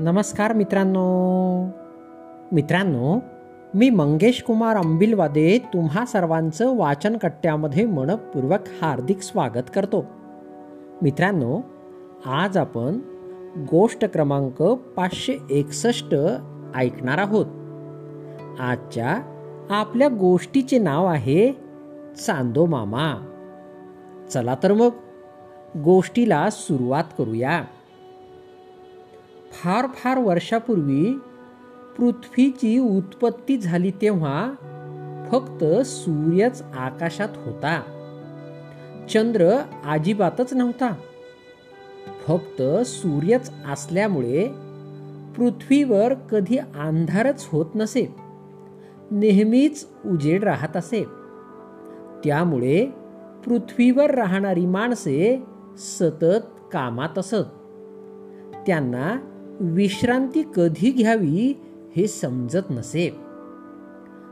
नमस्कार मित्रांनो. मित्रांनो मी मंगेश कुमार अंबिलवादे तुम्हा सर्वांचं वाचनकट्ट्यामध्ये मनपूर्वक हार्दिक स्वागत करतो. मित्रांनो आज आपण गोष्ट क्रमांक पाचशे एकसष्ट ऐकणार आहोत. आजच्या आपल्या गोष्टीचे नाव आहे चांदो मामा. चला तर मग गोष्टीला सुरुवात करूया. फार फार वर्षापूर्वी पृथ्वीची उत्पत्ती झाली तेव्हा फक्त सूर्यच आकाशात होता. चंद्र अजिबातच नव्हता. फक्त सूर्यच असल्यामुळे पृथ्वीवर कधी अंधारच होत नसे नेहमीच उजेड राहत असे. त्यामुळे पृथ्वीवर राहणारी माणसे सतत कामात असत. त्यांना विश्रांती कधी घ्यावी हे समजत नसे.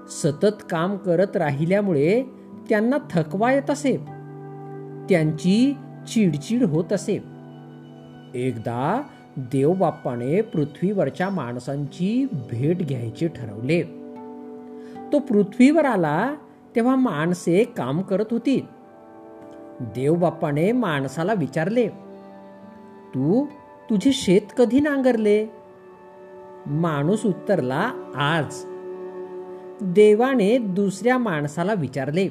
सतत काम करत राहिल्यामुळे त्यांना थकवा येत असे. त्यांची चिडचिड होत असे. एकदा देवबाप्पाने पृथ्वीवरच्या माणसांची भेट घ्यायचे ठरवले. तो पृथ्वीवर आला तेव्हा माणसे काम करत होती. देवबाप्पाने माणसाला विचारले तू तुझे शेत कधी नांगरले? माणूस उत्तरला आज. देवाने दुसऱ्या माणसाला विचारले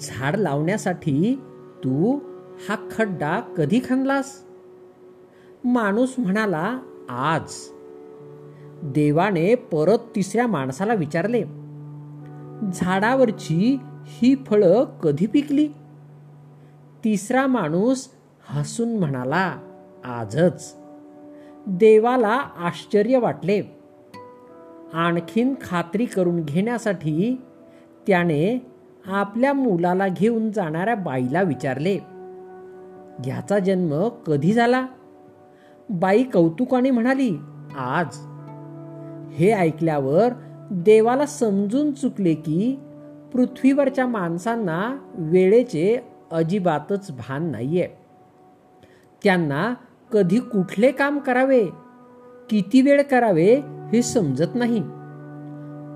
झाड लावण्यासाठी तू हा खड्डा कधी खणलास? माणूस म्हणाला आज. देवाने परत तिसऱ्या माणसाला विचारले झाडावरची ही फळं कधी पिकली? तिसरा माणूस हसून म्हणाला आजच. देवाला आश्चर्य वाटले. आणखीन खात्री करून घेण्यासाठी त्याने आपल्या मुलाला घेऊन जाणाऱ्या बाईला विचारले याचा जन्म कधी झाला? बाई कौतुकाने म्हणाली आज. हे ऐकल्यावर देवाला समजून चुकले की पृथ्वीवरच्या माणसांना वेळेचे अजिबातच भान नाहीये. त्यांना कधी कुठले काम करावे किती वेळ करावे हे समजत नाही.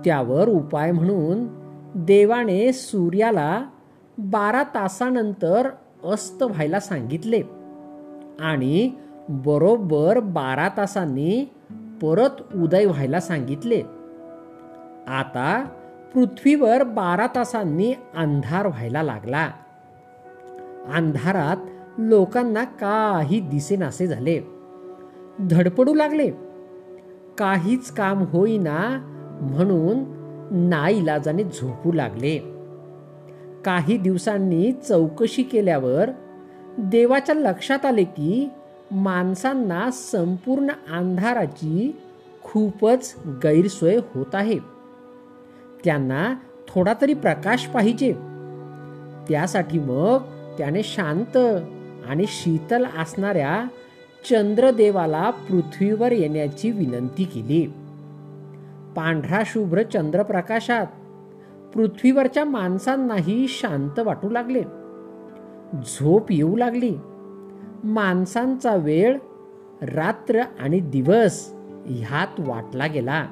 त्यावर उपाय म्हणून देवाने सूर्याला बारा तासानंतर अस्त व्हायला सांगितले आणि बरोबर बारा तासांनी परत उदय व्हायला सांगितले. आता पृथ्वीवर बारा तासांनी अंधार व्हायला लागला. अंधारात लोकांना काही दिसेनासे झाले. धडपडू लागले. काहीच काम होईना म्हणून नाईलाजाने झोपू लागले. काही दिवसांनी चौकशी केल्यावर देवाच्या लक्षात आले की माणसांना संपूर्ण अंधाराची खूपच गैरसोय होत आहे. त्यांना थोडा तरी प्रकाश पाहिजे. त्यासाठी मग त्याने शांत आणि शीतल असणाऱ्या चंद्रदेवाला पृथ्वीवर येण्याची विनंती केली. पांढरा शुभ्र चंद्रप्रकाशात पृथ्वीवरच्या माणसांनाही शांत वाटू लागले. झोप येऊ लागली. माणसांचा वेळ रात्र आणि दिवस ह्यात वाटला गेला.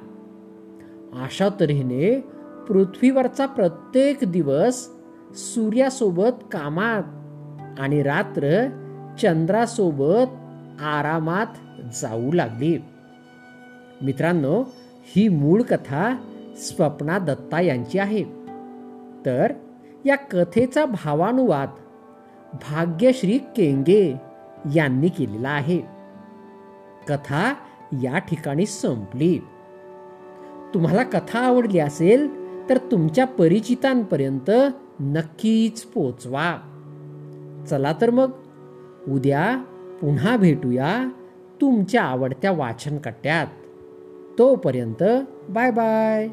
अशा तऱ्हेने पृथ्वीवरचा प्रत्येक दिवस सूर्यासोबत कामात आणि रात्र चंद्रासोबत आरामात जाऊ लागली. मित्रांनो ही मूळ कथा स्वप्ना दत्ता यांची आहे. तर या कथेचा भावानुवाद भाग्यश्री केंगे यांनी केलेला आहे. कथा या ठिकाणी संपली. तुम्हाला कथा आवडली असेल तर तुमच्या परिचितांपर्यंत नक्कीच पोचवा. चला तर मग. उद्या पुन्हा भेटूया तुमच्या आवडत्या वाचन कट्ट्यात तोपर्यंत बाय बाय.